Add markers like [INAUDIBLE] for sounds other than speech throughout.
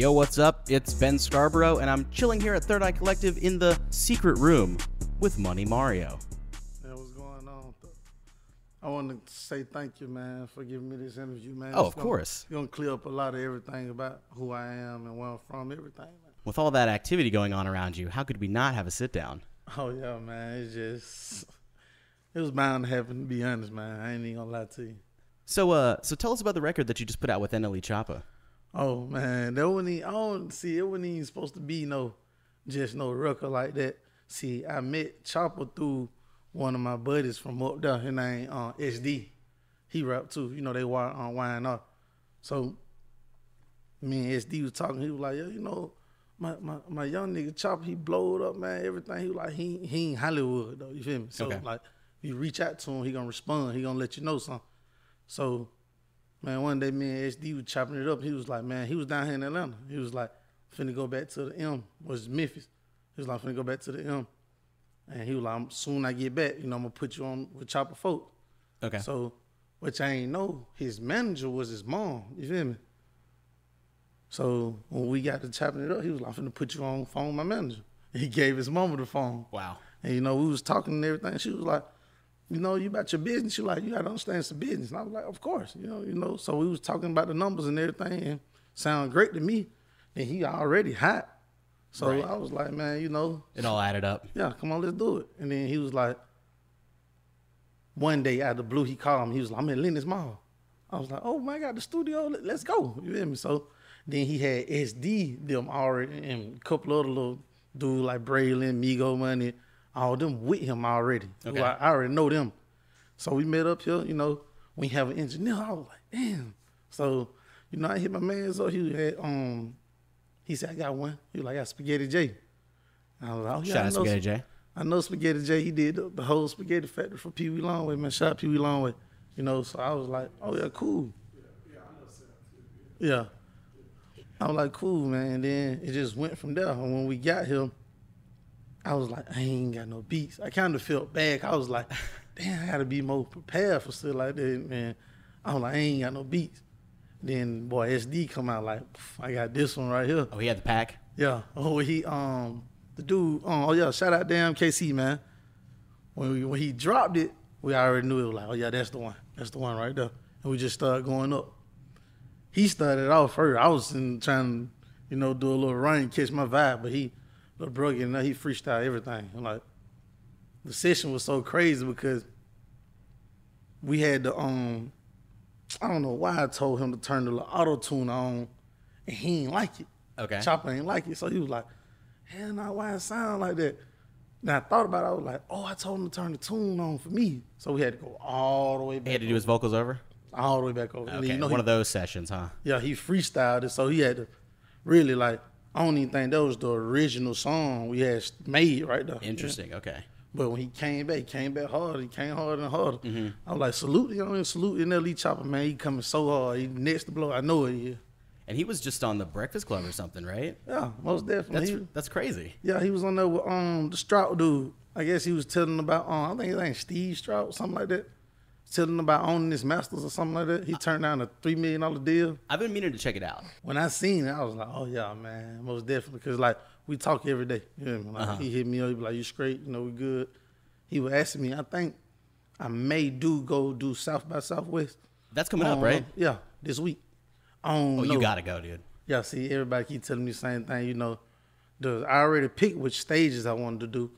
Yo, what's up? It's Ben Scarborough, and I'm chilling here at Third Eye Collective in the secret room with Money Mario. Yeah, what's going on? I want to say thank you, man, for giving me this interview, man. Oh, It's of gonna- course. It's gonna clear up a lot of everything about who I am and where I'm from, everything, man. With all that activity going on around you, how could we not have a sit down? Oh yeah, man. It's just it was bound to happen. To be honest, man, I ain't even gonna lie to you. So, uh, so tell us about the record that you just put out with NLE Choppa. Oh man, that wasn't even, I don't see it wasn't even supposed to be no just no rucker like that. See, I met Choppa through one of my buddies from up there. His name uh, SD. He rap too. You know they were on YNR. So me and SD was talking. He was like, yeah, you know, my, my, my young nigga Choppa, he blowed up, man. Everything. He was like, he he ain't Hollywood though. You feel me? So Okay. like, you reach out to him, he gonna respond. He gonna let you know something. So Man, one day me and SD was chopping it up. He was like, man, he was down here in Atlanta. He was like, finna go back to the M, was Memphis. He was like, finna go back to the M. And he was like, soon I get back, you know, I'm gonna put you on with Choppa Folk. Okay. So, which I ain't know, his manager was his mom. You feel me? So when we got to chopping it up, he was like, I'm finna put you on phone with my manager. [LAUGHS] He gave his mama the phone. wow. And you know, we was talking and everything. She was like, you know, you about your business. She like, you gotta understand some business. And I was like, of course, you know, you know. So we was talking about the numbers and everything, and sound great to me. And he already hot. So Right. I was like, man, you know, It all added up. yeah, come on, let's do it. And then he was like, one day out of the blue, he called me. He was like, I'm in Lenox Mall. I was like, oh my God, the studio, let- let's go. You feel me? So then he had SD them already and a couple other little dudes like Braylon, Migo Money, all them with him already. Okay. I, I already know them. So we met up here, you know, we have an engineer. I was like, damn. So, you know, I hit my man so he had um he said, I got one. He was like, I got Spaghetti J. I was like, oh, yeah, Shout out know Spaghetti J. I know Spaghetti J. He did the, the whole spaghetti factory for Peewee Longway, man. Shout out Peewee Longway. You know, so I was like, oh yeah, cool. Yeah. I was like, cool, man. And then it just went from there. And when we got here, I was like, I ain't got no beats. I kind of felt bad. I was like, [LAUGHS] damn, I gotta be more prepared for shit like that, man. I was like, I ain't got no beats. Then boy, SD come out like, I got this one right here. Oh, he had the pack. Yeah. Oh, he um the dude. Um, oh yeah. Shout out damn KC man. When we, when he dropped it, we already knew it was like, oh yeah, that's the one. That's the one right there. And we just started going up. He started off first. I was in, trying to, you know, do a little run, catch my vibe, but he, little bro, getting there, he freestyle everything. I'm like, the session was so crazy because we had the um, I don't know why I told him to turn the auto tune on, and he ain't like it. Okay. Choppa ain't like it. So he was like, hell no, why it sound like that? Then I thought about it, I was like, oh, I told him to turn the tune on for me. So we had to go all the way back. He had to do his vocals over. over, all the way back over. Okay. you know, One he, of those sessions, huh? yeah, he freestyled it, so he had to really like I don't even think that was the original song we had made right there. Interesting. Okay. But when he came back, he came back hard. He came harder and harder. Mm-hmm. I was like, salute, you know, salute NLE Choppa, man. He coming so hard. He next to blow. I know it is. And he was just on the Breakfast Club or something, right? Yeah, most definitely. That's He- that's crazy. Yeah, he was on there with um the Stoute dude. I guess he was telling about um I think his name Steve Stoute, something like that. Telling about owning his masters or something like that. He turned down a three million dollar deal. I've been meaning to check it out. When I seen it, I was like, oh yeah, man, most definitely. Cause like we talk every day. You know, I mean? like, Uh-huh. he hit me up, he be like, you straight, you know, we good. He was asking me, I think I may do go do South by Southwest. That's coming up, Um, right? Yeah, this week. Don't Oh, you gotta go, dude. Yeah, see, everybody keep telling me the same thing. You know, the, I already picked which stages I wanted to do,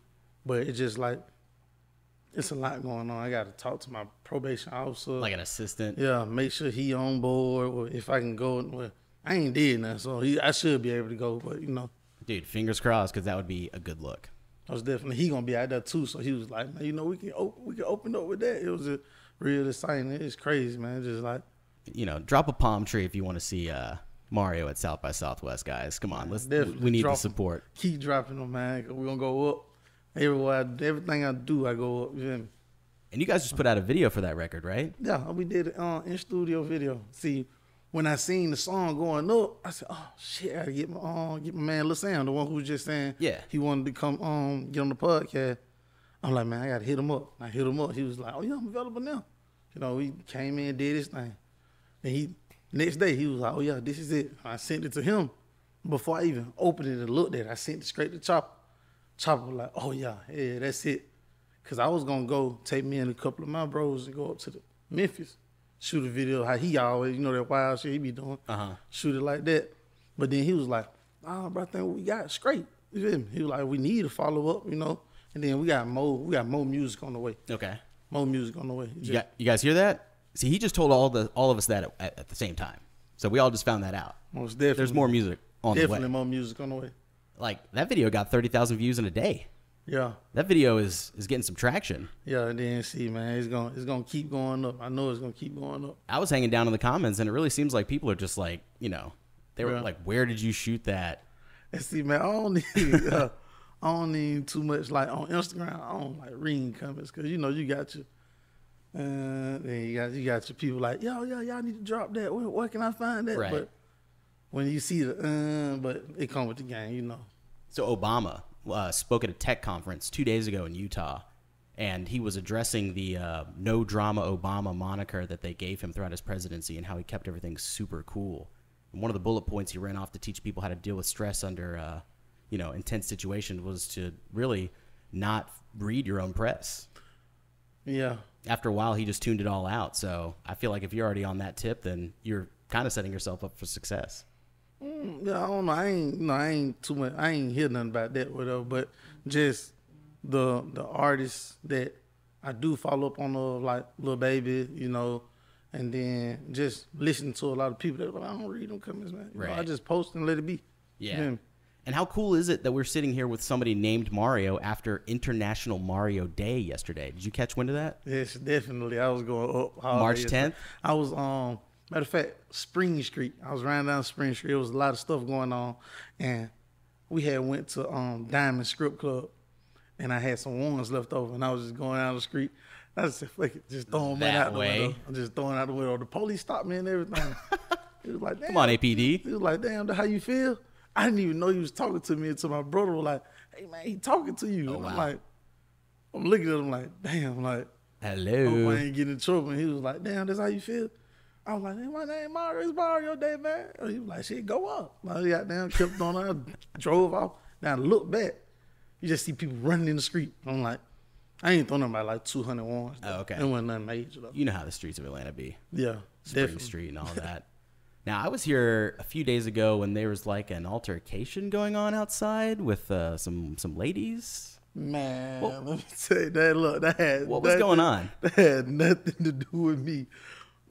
but it's just like it's a lot going on. I got to talk to my probation officer. Like an assistant. yeah, make sure he on board. Or if I can go, well, I ain't did nothing, so he, I should be able to go. But you know, Dude, fingers crossed, because that would be a good look. I was definitely he gonna be out there too. So he was like, man, you know, we can op- we can open up with that. It was a real exciting. It's crazy, man. Just like You know, drop a palm tree if you want to see uh, Mario at South by Southwest, guys. Come on, let's. Definitely We need the support. keep dropping them, man. we we're gonna go up. Everywhere, I, everything I do, I go up. You? And you guys just put out a video for that record, right? Yeah, we did it uh, in studio video. See, when I seen the song going up, I said, "Oh shit, I gotta get my uh, get my man Lil Sam, the one who was just saying Yeah. he wanted to come um get on the podcast." I'm like, man, I gotta hit him up. I hit him up. He was like, "Oh yeah, I'm available now." You know, he came in, did his thing. and he next day he was like, "Oh yeah, this is it." I sent it to him. before I even opened it and looked at it, I sent it straight to Choppa. Choppa was like, oh yeah, yeah, that's it. Cause I was gonna go take me and a couple of my bros and go up to the Memphis, shoot a video how he always, you know, that wild shit he be doing. Uh-huh. Shoot it like that. But then he was like, nah, bro, I think we got straight. You feel me? He was like, we need to follow up, you know. And then we got more, we got more music on the way. Okay. More music on the way. You, got, you guys hear that? See, he just told all the all of us that at, at the same time. So we all just found that out. Most definitely. There's more music on Definitely the way. Definitely more music on the way. Like that video got thirty thousand views in a day. Yeah. That video is is getting some traction. Yeah, and then see, man, it's gonna it's gonna keep going up. I know it's gonna keep going up. I was hanging down in the comments, and it really seems like people are just like, you know, they were Yeah. like, "Where did you shoot that?" And see, man, I don't [LAUGHS] need uh, I don't need too much like on Instagram. I don't like reading comments because you know you got your uh, then you got you got your people like yo yo y'all need to drop that. Where, where can I find that? Right. But when you see the uh, but it come with the game, you know. So Obama uh, spoke at a tech conference two days ago in Utah, and he was addressing the uh, "no drama Obama" moniker that they gave him throughout his presidency, and how he kept everything super cool. And one of the bullet points he ran off to teach people how to deal with stress under, uh, you know, intense situations was to really not read your own press. Yeah, After a while, he just tuned it all out. So I feel like if you're already on that tip, then you're kind of setting yourself up for success. Mm, yeah. I don't know. I ain't you know I ain't too much. I ain't hear nothing about that whatever. But just the the artists that I do follow up on, the like Lil Baby, you know, and then just listen to a lot of people that like, I don't read them comments, man. You know, I just post and let it be. Yeah. And how cool is it that we're sitting here with somebody named Mario after International Mario Day yesterday? Did you catch wind of that? Yes, definitely. I was going up. March 10th? I was um matter of fact, Spring Street. I was riding down Spring Street. There was a lot of stuff going on, and we had went to um Diamond Script Club, and I had some ones left over, and I was just going down the street. I just said, fuck it, just throwing That out the way? window. I'm just throwing out the window. The police stopped me and everything. [LAUGHS] He was like, damn. Come on, APD. He was like, damn, how you feel? I didn't even know he was talking to me until my brother was like, hey man, he talking to you. Oh, and I'm wow. like, I'm looking at him like, damn, like, hope I Hello. ain't getting in trouble. And he was like, damn, that's how you feel? I was like, my name Mario, it's Mario Day, man. He was like, shit, go up. He got down, kept on out, [LAUGHS] drove off. Now I look back, you just see people running in the street. I'm like, I ain't throwing about like 200 ones. Oh, okay. It wasn't nothing major though. You know how the streets of Atlanta be. Yeah, Spring definitely. Street and all that. [LAUGHS] now, I was here a few days ago when there was like an altercation going on outside with uh, some some ladies. Man, let me tell you that. Look, that had What was nothing- going on? [LAUGHS] That had nothing to do with me.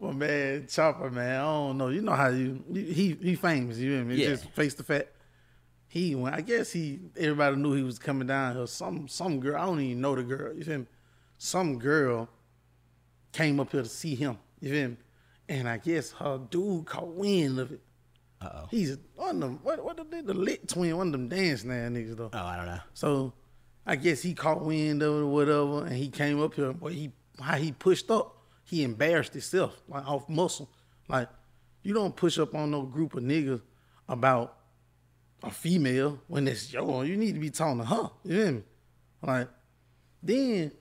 Well, man, Choppa, man, I don't know. You know how you, he he famous. You know what I mean? Yeah. Just face the fact. He went. I guess he. Everybody knew he was coming down here. Some some girl. I don't even know the girl. You feel me? Some girl came up here to see him. You feel me? And I guess her dude caught wind of it. Uh oh. He's one of them. What what the, the lit twin? One of them dance now niggas though. Oh, I don't know. So I guess he caught wind of it or whatever, and he came up here. But he how he pushed up, he embarrassed himself like off muscle. Like you don't push up on no group of niggas about a female when it's yo. You need to be talking to her. You feel me? Like then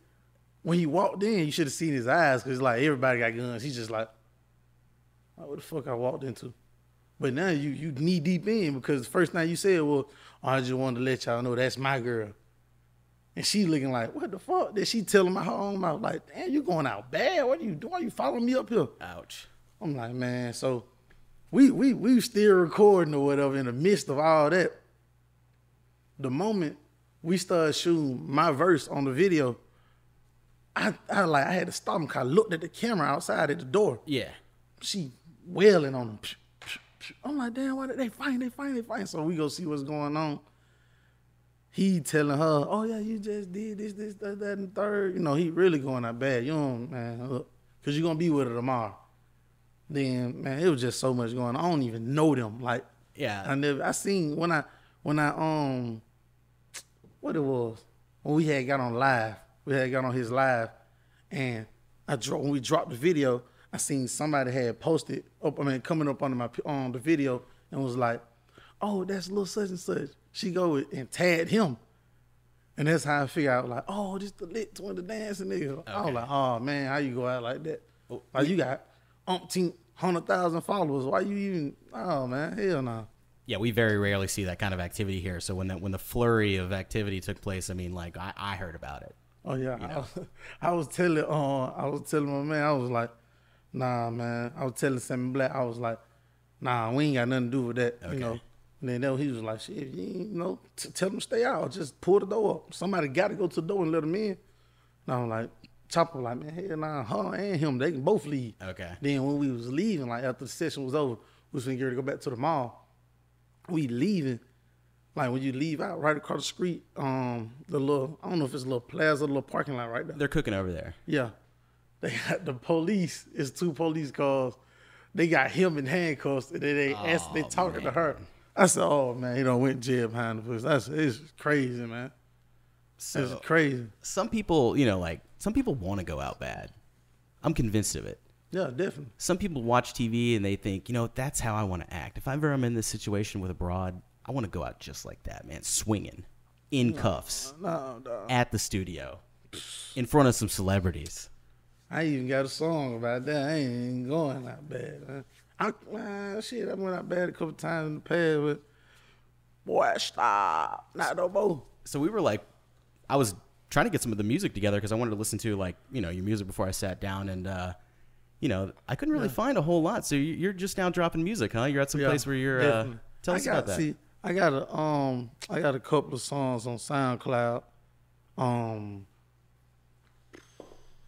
when he walked in, you should have seen his eyes because like everybody got guns. He's just like, what the fuck I walked into? But now you you knee deep in because the first thing you said was, oh, I just wanted to let y'all know that's my girl. And she looking like, what the fuck? Did she tell him out her own mouth? Like, damn, you going out bad. What are you doing? Why you following me up here? Ouch. I'm like, man, so we we we still recording or whatever in the midst of all that. The moment we started shooting my verse on the video, I I like I had to stop him cause I looked at the camera outside at the door Yeah. she wailing on him. I'm like, damn, why did they fight? They fight, they fight. So we go see what's going on. He telling her, oh yeah, you just did this, this, that, that, and third. You know, he really going out bad. You know, man, look, cause you're gonna be with her tomorrow. Then, man, it was just so much going on. I don't even know them. Like, Yeah. I never, I seen when I, when I, um, what it was, when we had got on live, we had got on his live, and I dro- when we dropped the video, I seen somebody had posted up, I mean, coming up under my on the video and was like, "Oh, that's little such and such." She go and tag him, and that's how I figure out like, "Oh, this the lit twin, the dancing nigga." I was like, "Oh man, how you go out like that? Oh, Like you got umpteen hundred thousand followers. Why you even? Oh man, hell no." Yeah, we very rarely see that kind of activity here. So when that when the flurry of activity took place, I mean, like I, I heard about it. Oh yeah, I, was, [LAUGHS] I was telling uh, I was telling my man, I was like, nah, man. I was telling Sammy Black, I was like, nah, we ain't got nothing to do with that, Okay. you know. And then he was like, shit, you, know, t- tell them to stay out, just pull the door up. Somebody got to go to the door and let them in. And I'm like, Choppa like, man, hell nah, her and him, they can both leave. Okay. Then when we was leaving, like after the session was over, we was get ready to go back to the mall. We leaving, like when you leave out right across the street, um, the little I don't know if it's a little plaza, a little parking lot right there. They're cooking over there. Yeah, [LAUGHS] they got the police. It's two police cars. They got him in handcuffs, and then they asked, they Oh, talking to her. I said, "Oh man, he don't went to jail behind the police. That's it's crazy, man. It's crazy. some people, you know, like some people want to go out bad. I'm convinced of it. Yeah, definitely. Some people watch TV and they think, you know, that's how I want to act. If ever I'm in this situation with a broad, I want to go out just like that, man, swinging in cuffs No, no. at the studio in front of some celebrities. I even got a song about that. I ain't even going out bad. Man. I, man, shit, I went out bad a couple times in the past, but boy, stop, not no more. So we were like, I was trying to get some of the music together because I wanted to listen to like, you know, your music before I sat down and, uh, you know, I couldn't really find a whole lot. So you- you're just now dropping music, huh? You're at some Yeah, place where you're. Uh, tell I us got, about that. See, I got a um, I got a couple of songs on SoundCloud. Um,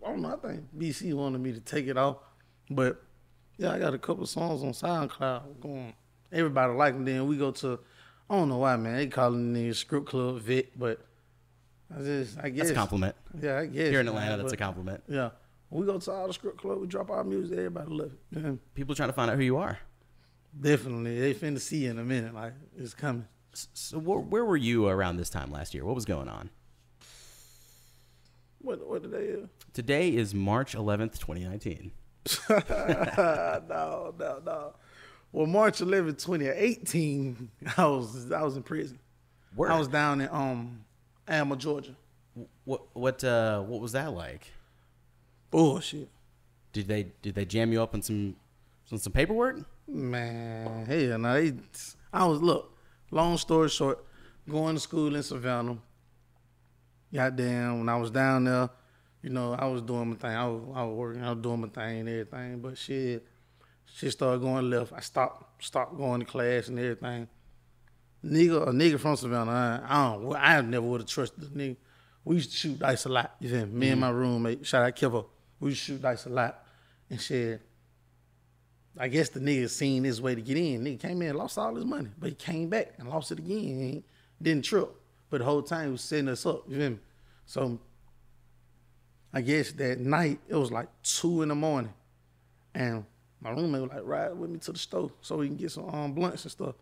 I don't know. I think BC wanted me to take it off, but yeah, I got a couple songs on SoundCloud going. Everybody like them. Then we go to, I don't know why, man. They calling the script club Vic, but I just, I guess That's a compliment. Yeah, I guess Here in man, Atlanta, that's a compliment. Yeah, we go to all the script club. We drop our music. Everybody love it. Yeah, People trying to find out who you are. definitely, they finna see you in a minute. Like it's coming. So where, where were you around this time last year? What was going on? What what they? Uh, Today is March 11th, 2019. [LAUGHS] no, no, no. Well, March 11, 2018, [LAUGHS] I was I was in prison. Word. I was down in um Alma, Georgia. What what uh what was that like? Bullshit. Did they did they jam you up on some on some paperwork? Man, hell no. They, I was look. Long story short, going to school in Savannah. Goddamn, when I was down there, you know, I was doing my thing. I was, I was working. I was doing my thing and everything. But shit, shit started going left. I stopped stopped going to class and everything. Nigga, a nigga from Savannah. I, I don't. I never would have trusted the nigga. We used to shoot dice a lot. You feel me? Me and mm-hmm. my roommate, shout out Kiva. We used to shoot dice a lot and shit. I guess the nigga seen his way to get in. Nigga came in and lost all his money, but he came back and lost it again. He didn't trip, but the whole time he was setting us up. You feel me? So I guess that night it was like two in the morning, and my roommate was like, "Ride with me to the store so we can get some um, blunts and stuff."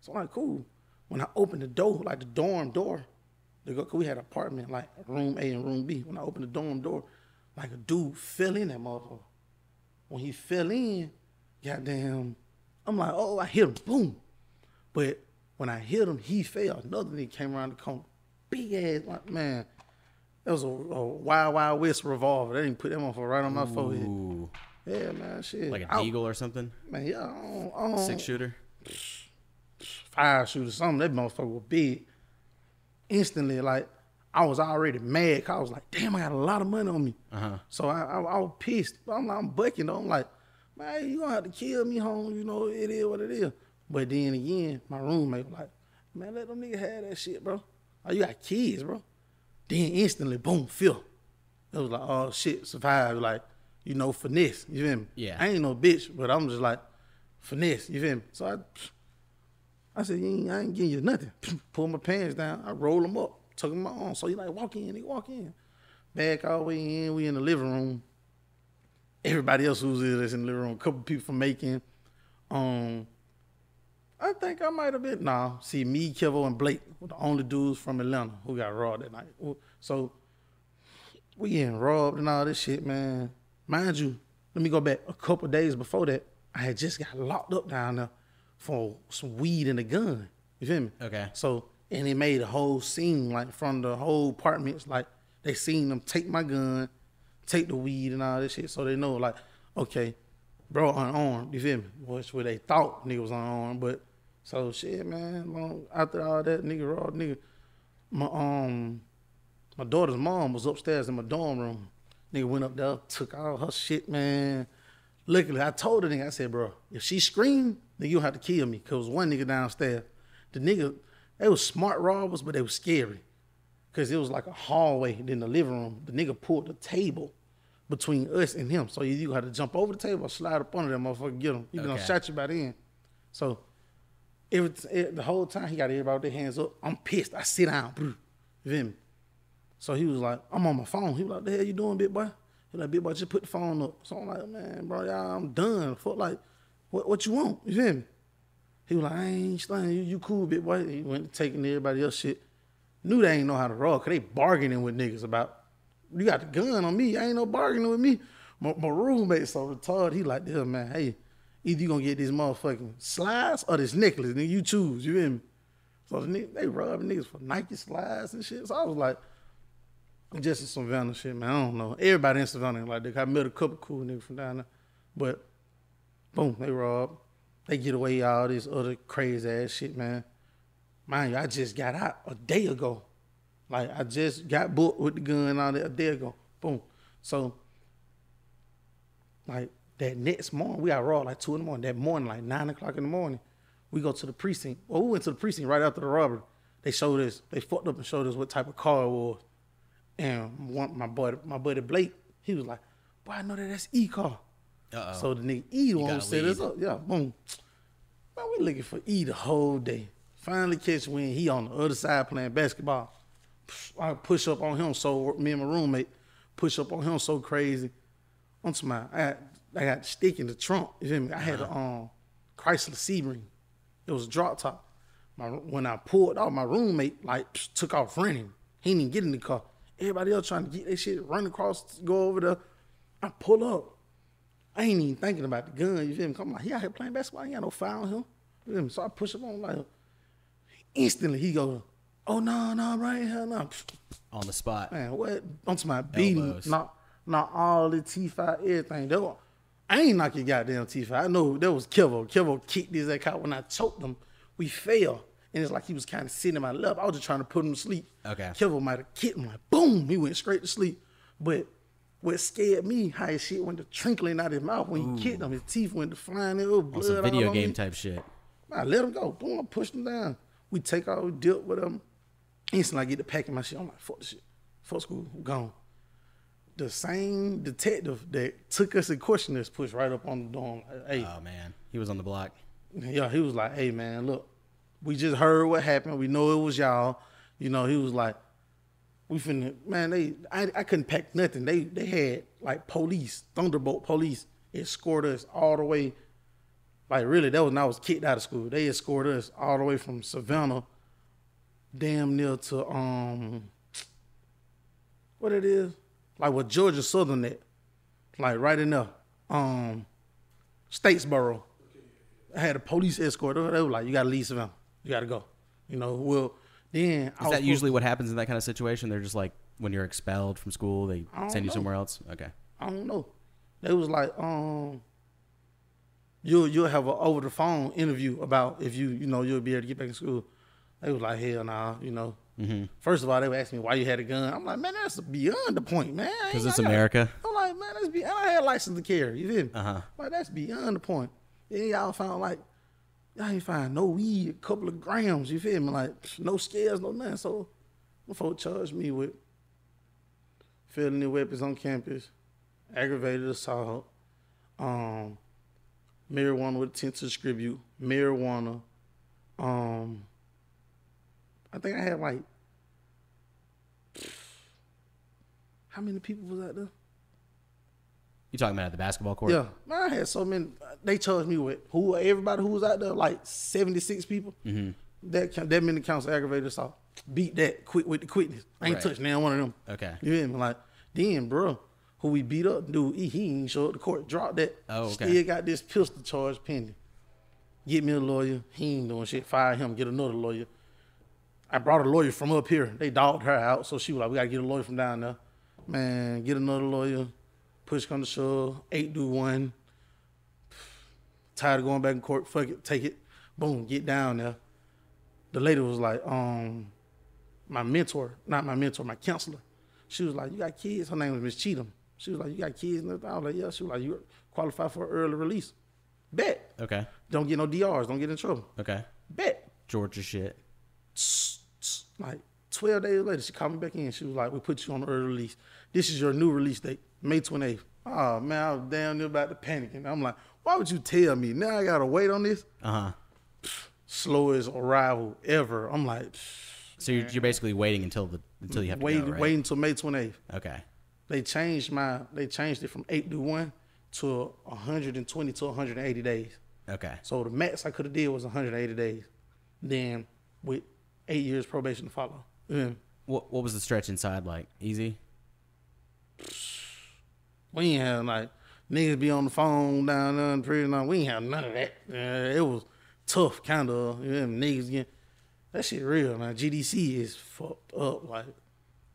So I'm like, "Cool." When I opened the door, like the dorm door, the go- 'cause we had an apartment like room A and room B. When I opened the dorm door, like a dude fell in that motherfucker. When he fell in, goddamn, I'm like, oh, I hit him, boom. But when I hit him, he fell. Another nigga came around the corner, big ass, like, man. That was a, a Wild Wild West revolver. They didn't put that motherfucker right on my forehead. Yeah, man, shit. like a I- eagle or something? Man, yeah, I don't, I don't, Six shooter? fire shooter, something. That motherfucker was big. Instantly, like I was already mad. Cause I was like, damn, I got a lot of money on me. Uh-huh. So I, I, I was pissed. But I'm, I'm bucking though. I'm like, man, you gonna have to kill me, home. You know, it is what it is. But then again, my roommate was like, man, let them nigga have that shit, bro. Oh, you got kids, bro. Then instantly, boom, Phil. It was like, oh shit, survive. Like, you know, finesse. You feel me? Yeah. I ain't no bitch, but I'm just like, finesse. You feel me? So I I said, ain't, I ain't giving you nothing. [LAUGHS] Pull my pants down. I roll them up. Took them on. So you like, walk in, nigga, walk in. Back all the way in. We in the living room. Everybody else who's in, that's in the living room. A couple people from making. Um, I think I might have been. Nah, see, me, Kevo, and Blake were the only dudes from Atlanta who got robbed that night. So we getting robbed and all this shit, man. Mind you, let me go back a couple days before that. I had just got locked up down there for some weed and a gun. You feel me? Okay. So and it made a whole scene like from the whole apartments. Like they seen them take my gun, take the weed and all this shit. So they know like, okay, bro unarmed. You feel me? Which where they thought nigga was unarmed, but So shit, man. Long, after all that, nigga, raw nigga. My um, my daughter's mom was upstairs in my dorm room. Nigga went up there, took all her shit, man. Luckily, I told the nigga, I said, bro, if she screamed, then you have to kill me. Cause one nigga downstairs, the nigga, they was smart robbers, but they was scary. Cause it was like a hallway in the living room. The nigga pulled the table between us and him. So you had to jump over the table slide up under that motherfucker, get him. He gonna shot you by the end. So every t- the whole time he got everybody with their hands up. I'm pissed. I sit down. brr. You feel me? So he was like, I'm on my phone. He was like, the hell you doing, big boy? He like, big boy, just put the phone up. So I'm like, man, bro, y'all, I'm done. Fuck like, what what you want? You feel me? He was like, I ain't studying. You, you cool, big boy. He went taking everybody else shit. Knew they ain't know how to roll, cause they bargaining with niggas about, you got the gun on me. I ain't no bargaining with me. My, my roommate so retarded. He like, this man, hey, either you gonna get this motherfucking slides or this necklace, then You choose. You feel me? So the nigga, they robbing niggas for Nike slides and shit. So I was like, just some Savannah shit, man. I don't know. Everybody in Savannah like that. I met a couple cool niggas from down there. But boom, they rob. They get away all this other crazy ass shit, man. Mind you, I just got out a day ago. Like I just got booked with the gun and all that day ago. Boom. So like that next morning, we got raw like two in the morning. That morning, like nine o'clock in the morning, we go to the precinct. Well, we went to the precinct right after the robbery. They showed us, they fucked up and showed us what type of car it was. And one, my buddy, my buddy Blake, he was like, "Boy, I know that that's E car." Uh-oh. So the nigga E the one who got set us up. Yeah, boom. Man, we looking for E the whole day. Finally catch when he on the other side playing basketball. I push up on him so me and my roommate push up on him so crazy. Onto my I got, I got stick in the trunk. You feel me? I had a um Chrysler Sebring. It was a drop top. My when I pulled out, my roommate like took off running. He didn't get in the car. Everybody else trying to get their shit, run across, go over there. I pull up. I ain't even thinking about the gun. You feel me? I'm like, he out here playing basketball. He ain't got no foul on him. You feel me? So I push him on like instantly. He go, oh no no right here no. On the spot. Man, what? Onto my Elbows. not not all the T five everything. That was, I ain't knock your goddamn T five. I know that was Kevo. Kevo kicked his ass out when I choked him. We fell, and it's like he was kind of sitting in my lap. I was just trying to put him to sleep. Okay. Kevo might have kicked him like boom. He went straight to sleep. But what scared me, how his shit went to trickling out his mouth when he kicked him. His teeth went to flying. There was On blood some video game me. type shit. I let him go. Boom, I pushed him down. We take our dip with him. Instantly, I get to packing my shit. I'm like, fuck this shit. Fuck school, I'm gone. The same detective that took us and questioned us pushed right up on the door. Hey, Oh man, he was on the block. yeah, he was like, hey man, look, we just heard what happened. We know it was y'all. You know, he was like, we finna, man, they, I, I couldn't pack nothing. They, they had like police, Thunderbolt police, escort us all the way. Like really, that was when I was kicked out of school. They escorted us all the way from Savannah, damn near to um, what it is, like what Georgia Southern at, like right in there, um, Statesboro. I had a police escort. They were like, "You gotta leave Savannah. You gotta go." You know, well, then Is that usually what happens in that kind of situation? They're just like when you're expelled from school, they send you know. somewhere else. Okay. I don't know. They was like, um, you'll you'll have an over the phone interview about if you you know you'll be able to get back in school. They was like, hell nah, you know. Mm-hmm. First of all, they would ask me why you had a gun. I'm like, man, that's beyond the point, man. Because it's got- America. I'm like, man, that's be. And I had a license to carry. You feel me? Uh-huh. Like that's beyond the point. Then y'all found like y'all ain't find no weed, a couple of grams. You feel me? Like no scales, no nothing. So, before charged me with felony weapons on campus, aggravated assault, um, marijuana with intent to distribute, marijuana. Um, I think I had like how many people was out there? You talking about at the basketball court? Yeah, man, I had so many. They charged me with who everybody who was out there, like seventy six people. Mm-hmm. That that many counts aggravated assault. Beat that quick with the quickness. I ain't Right. touching now one of them. Okay. You hear me? Like then, bro, who we beat up, dude, he, he ain't show up to court. Drop that. Oh, okay. Still got this pistol charge pending. Get me a lawyer. He ain't doing shit. Fire him. Get another lawyer. I brought a lawyer from up here. They dogged her out, so she was like, "We gotta get a lawyer from down there." Man, get another lawyer. Push come to shove. Eight do one. Tired of going back in court. Fuck it. Take it. Boom, get down there. The lady was like, um, my mentor, not my mentor, my counselor. She was like, "You got kids?" Her name was Miss Cheatham. She was like, "You got kids?" And everything? I was like, "Yeah." She was like, "You qualify for early release." Bet. Okay. Don't get no DRs. Don't get in trouble. Okay. Bet. Georgia shit. Like 12 days later, she called me back in. She was like, we put you on the early release. This is your new release date, May 28th. Oh, man, I was down there about to panic. And I'm like, why would you tell me? Now I got to wait on this? Uh huh. Slowest arrival ever. I'm like, So you're, you're basically waiting until the until you have to wait, go, right? wait until May 28th. Okay. They changed my, they changed it from 8 to 1 to 120 to 180 days. Okay. So the max I could have did was 180 days. Then with eight years probation to follow. Yeah. What what was the stretch inside like? Easy. We ain't have like niggas be on the phone down there in prison. No, we ain't have none of that. Yeah, it was tough, kind of. Yeah, niggas getting that shit real, man. GDC is fucked up. Like,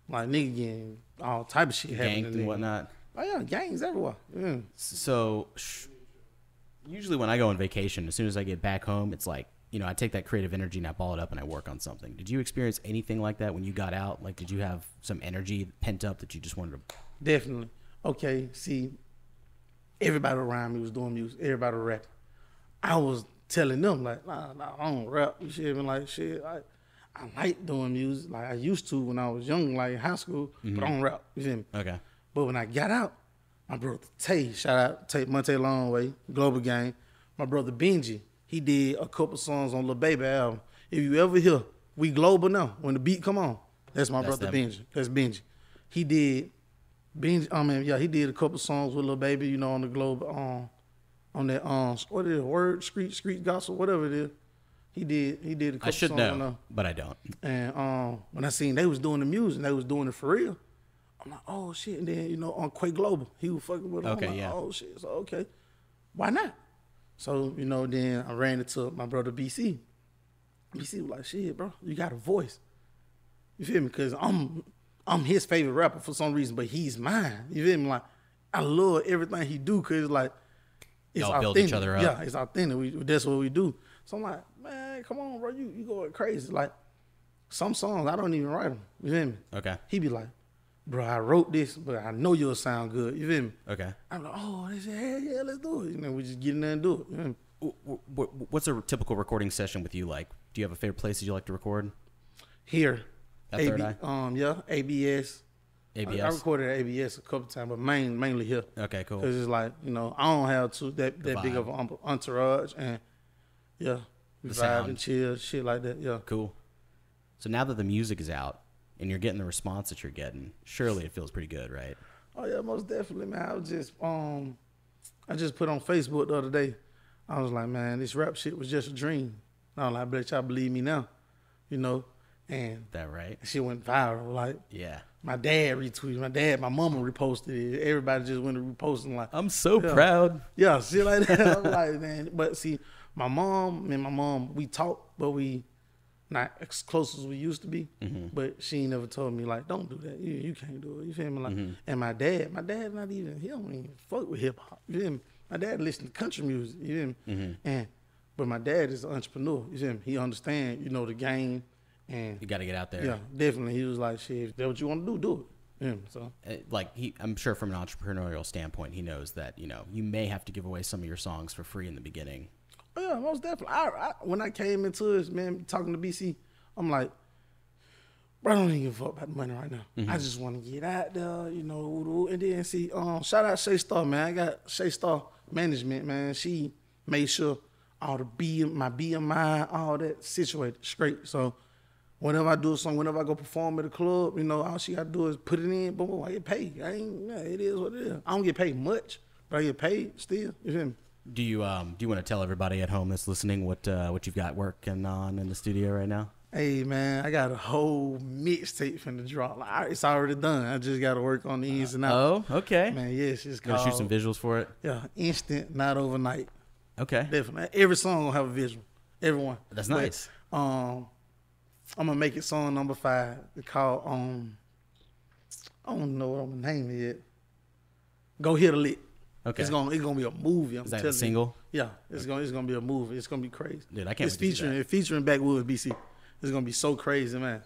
like niggas getting all type of shit happening. And whatnot. Oh yeah, gangs everywhere. Yeah. So sh- usually when I go on vacation, as soon as I get back home, it's like you know I take that creative energy and I ball it up and I work on something. Did you experience anything like that when you got out? Like, did you have some energy pent up that you just wanted to? Definitely. Okay, see, everybody around me was doing music. Everybody rapping. I was telling them like, nah, nah, I don't rap. You shit, me like shit. I, I like doing music like I used to when I was young, like in high school, but I mm-hmm. don't rap. You feel me? Okay. But when I got out, my brother Tay, shout out Tay Monte Longway, Global Gang. My brother Benji, he did a couple songs on Lil Baby album. If you ever hear We Global now, when the beat come on, that's my That's brother them. Benji. That's Benji. He did Benji, I mean, yeah, he did a couple songs with Lil Baby, you know, on the Globe, um, on that um, what is it, Word Street Street Gossip, whatever it is. He did, he did a couple I should songs on know, but I don't. And um, when I seen they was doing the music, they was doing it for real. I'm like, oh shit. And then you know on Quay Global, he was fucking with. Them. Okay, I'm like, yeah. Oh shit. So okay, why not? So you know, then I ran into my brother BC. BC was like, shit, bro, you got a voice. You feel me? Cause I'm I'm his favorite rapper for some reason, but he's mine. You feel me? Like I love everything he do, cause like it's Y'all build each authentic. other up. Yeah, it's authentic. We, that's what we do. So I'm like, man, come on, bro, you you going crazy. Like some songs I don't even write them. You feel me? Okay. He be like, bro, I wrote this, but I know you'll sound good. You feel me? Okay. I'm like, oh, they said, hell yeah, let's do it. You know, we just get in there and do it. You know? Wh- wh- What's a typical recording session with you like? Do you have a favorite places you like to record? Here, At Eye? um, yeah, ABS. I, I recorded at ABS a couple times, but main, mainly here. Okay, cool. Cause it's like you know I don't have too that that big of an entourage and yeah, The vibe sound. and chill, shit like that. Yeah. Cool. So now that the music is out and you're getting the response that you're getting, surely it feels pretty good, right? Oh yeah, most definitely, man. I was just um, I just put on Facebook the other day. I was like, man, this rap shit was just a dream. I was like, I bet y'all believe me now, you know. And That right? She went viral. Like Yeah. my dad retweeted, my dad, my mama reposted it. Everybody just went to reposting like, I'm so Yeah. proud. yeah, shit like that. [LAUGHS] I'm like, man. But see, my mom and my mom, we talk, but we not as close as we used to be. Mm-hmm. But she ain't never told me like, don't do that. You, you can't do it. You feel me? Like, mm-hmm. and my dad, my dad not even he don't even fuck with hip hop. You feel me? My dad listen to country music. You feel me? Mm-hmm. And but my dad is an entrepreneur. You feel me? He understand, you know, the game. And You got to get out there. yeah, definitely. He was like, shit, if that's what you want to do, do it. Yeah, so Uh, Like he, I'm sure from an entrepreneurial standpoint, he knows that you know you may have to give away some of your songs for free in the beginning. Yeah, most definitely. I, I when I came into this, man, talking to BC, I'm like, bro, I don't even give a fuck about the money right now. I just want to get out there, you know, and then see, um, shout out Shay Star, man. I got Shay Star management, man. She made sure all the B, my BMI, all that situated straight. So whenever I do a song, whenever I go perform at a club, you know, all she got to do is put it in, boom, boom, I get paid. I ain't, yeah, it is what it is. I don't get paid much, but I get paid still. You feel me? Do you um do you want to tell everybody at home that's listening what uh, what you've got working on in the studio right now? Hey man, I got a whole mixtape finna drop. Like, it's already done. I just got to work on the ins and outs. Oh, okay. Man, yes, it's Gonna shoot some visuals for it. yeah, instant, not overnight. Okay. Definitely, every song gonna have a visual. Everyone. That's But, nice. um, I'm gonna make it song number five. It's called um, I don't know what I'm gonna name it yet. Go hit a lick. Okay. It's gonna it's gonna be a movie. I'm Is that telling a single? You. Yeah, it's gonna it's gonna be a movie. It's gonna be crazy. Dude, I can't It's wait featuring it's featuring Backwoods BC. It's gonna be so crazy, man.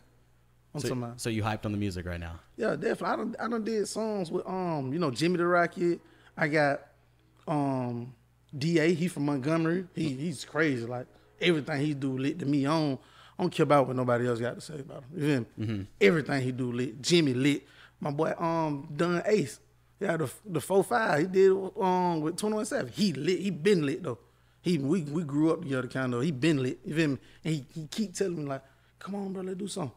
I'm So, talking about. so you hyped on the music right now? Yeah, definitely. I done I done did songs with um, you know, Jimmy the Rocket. I got um DA, he from Montgomery. He he's crazy. Like everything he do lit to me. I don't I don't care about what nobody else got to say about him. You feel me? Mm-hmm. Everything he do lit. Jimmy lit. My boy um Dunn Ace. Yeah, the the four five he did um with 21 Seven. He lit. He been lit though. He we we grew up together kind of. He been lit. You feel me? And he, he keep telling me like, come on, bro, let's do something.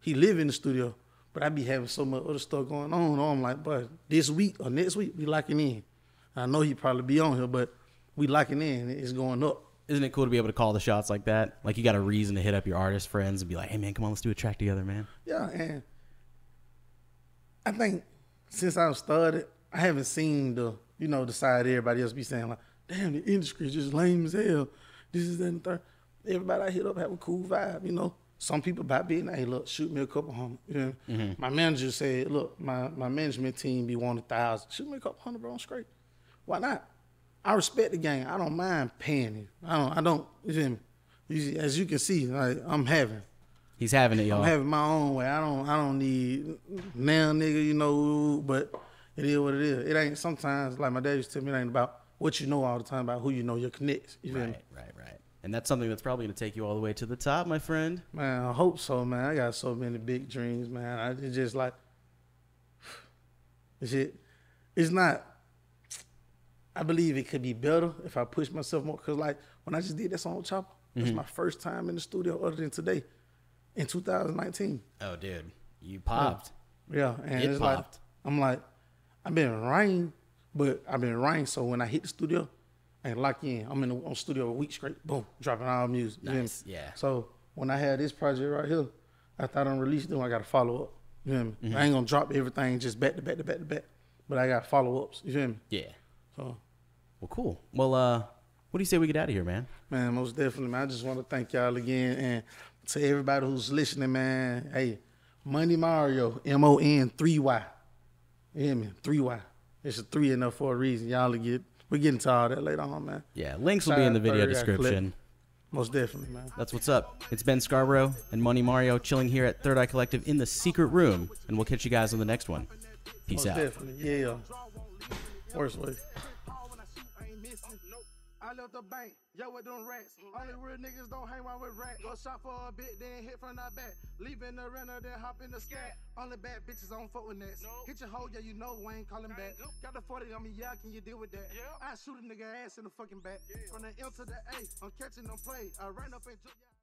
He live in the studio, but I be having so much other stuff going on. I'm like, but this week or next week we locking in. I know he probably be on here, but we locking in. It's going up. Isn't it cool to be able to call the shots like that? Like you got a reason to hit up your artist friends and be like, "Hey man, come on, let's do a track together, man." Yeah, and I think since I've started, I haven't seen the you know the side everybody else be saying like, "Damn, the industry is just lame as hell." This is that and third. Everybody I hit up have a cool vibe, you know. Some people by being, hey, look, shoot me a couple hundred. You know? Mm-hmm. My manager said, look, my, my management team be one a thousand. Shoot me a couple hundred, bro. I'm straight. Why not? I respect the game. I don't mind paying it. I don't. I don't. You me? As you can see, like I'm having. He's having it, y'all. I'm having my own way. I don't I don't need now nigga, you know, but it is what it is. It ain't sometimes like my dad used to tell me it ain't about what you know all the time, about who you know, your connects. You? Right, right, right. And that's something that's probably going to take you all the way to the top, my friend. Man, I hope so, man. I got so many big dreams, man. I it's just like [SIGHS] it's it. It's not. I believe it could be better if I push myself more. Cause like when I just did that song with Choppa, it's mm-hmm. my first time in the studio other than today, in 2019. Oh, dude, you popped. Yeah, and It it's popped. like I'm like I've been writing, but I've been writing. So when I hit the studio, and lock in. I'm in the on studio a week straight. Boom, dropping all music. you hear me? Nice, yeah. So when I had this project right here, after I done released them, I got to follow up. You me? Mm-hmm. I ain't gonna drop everything just back to back to back to back, but I got follow ups. You feel me? Yeah. So Well, cool. Well, uh, what do you say we get out of here, man? man, most definitely, man. I just want to thank y'all again and to everybody who's listening, man. Hey, Money Mario, M O N three Y. You hear me? Three Y. It's a three enough for a reason. Y'all will get we get into all that later on, man. Yeah, links will be in the video Third Eye Clip. description. Most definitely, man. That's what's up. It's Ben Scarborough and Money Mario chilling here at Third Eye Collective in the secret room, and we'll catch you guys on the next one. Peace Most out. definitely, yeah. Worst way. I left the bank, yo, with them rats. Mm. Only real niggas don't hang around with rats. Go shop for a bit, then hit from the back. Leaving the renter, then hop in the scat. Only bad bitches on fuck with nets. Hit your hoe, yeah, you know Wayne calling back. Got the 40 on me, yeah, can you deal with that? I shoot a nigga ass in the fucking back. From the M to the A, I'm catching them play. I ran up and jumped.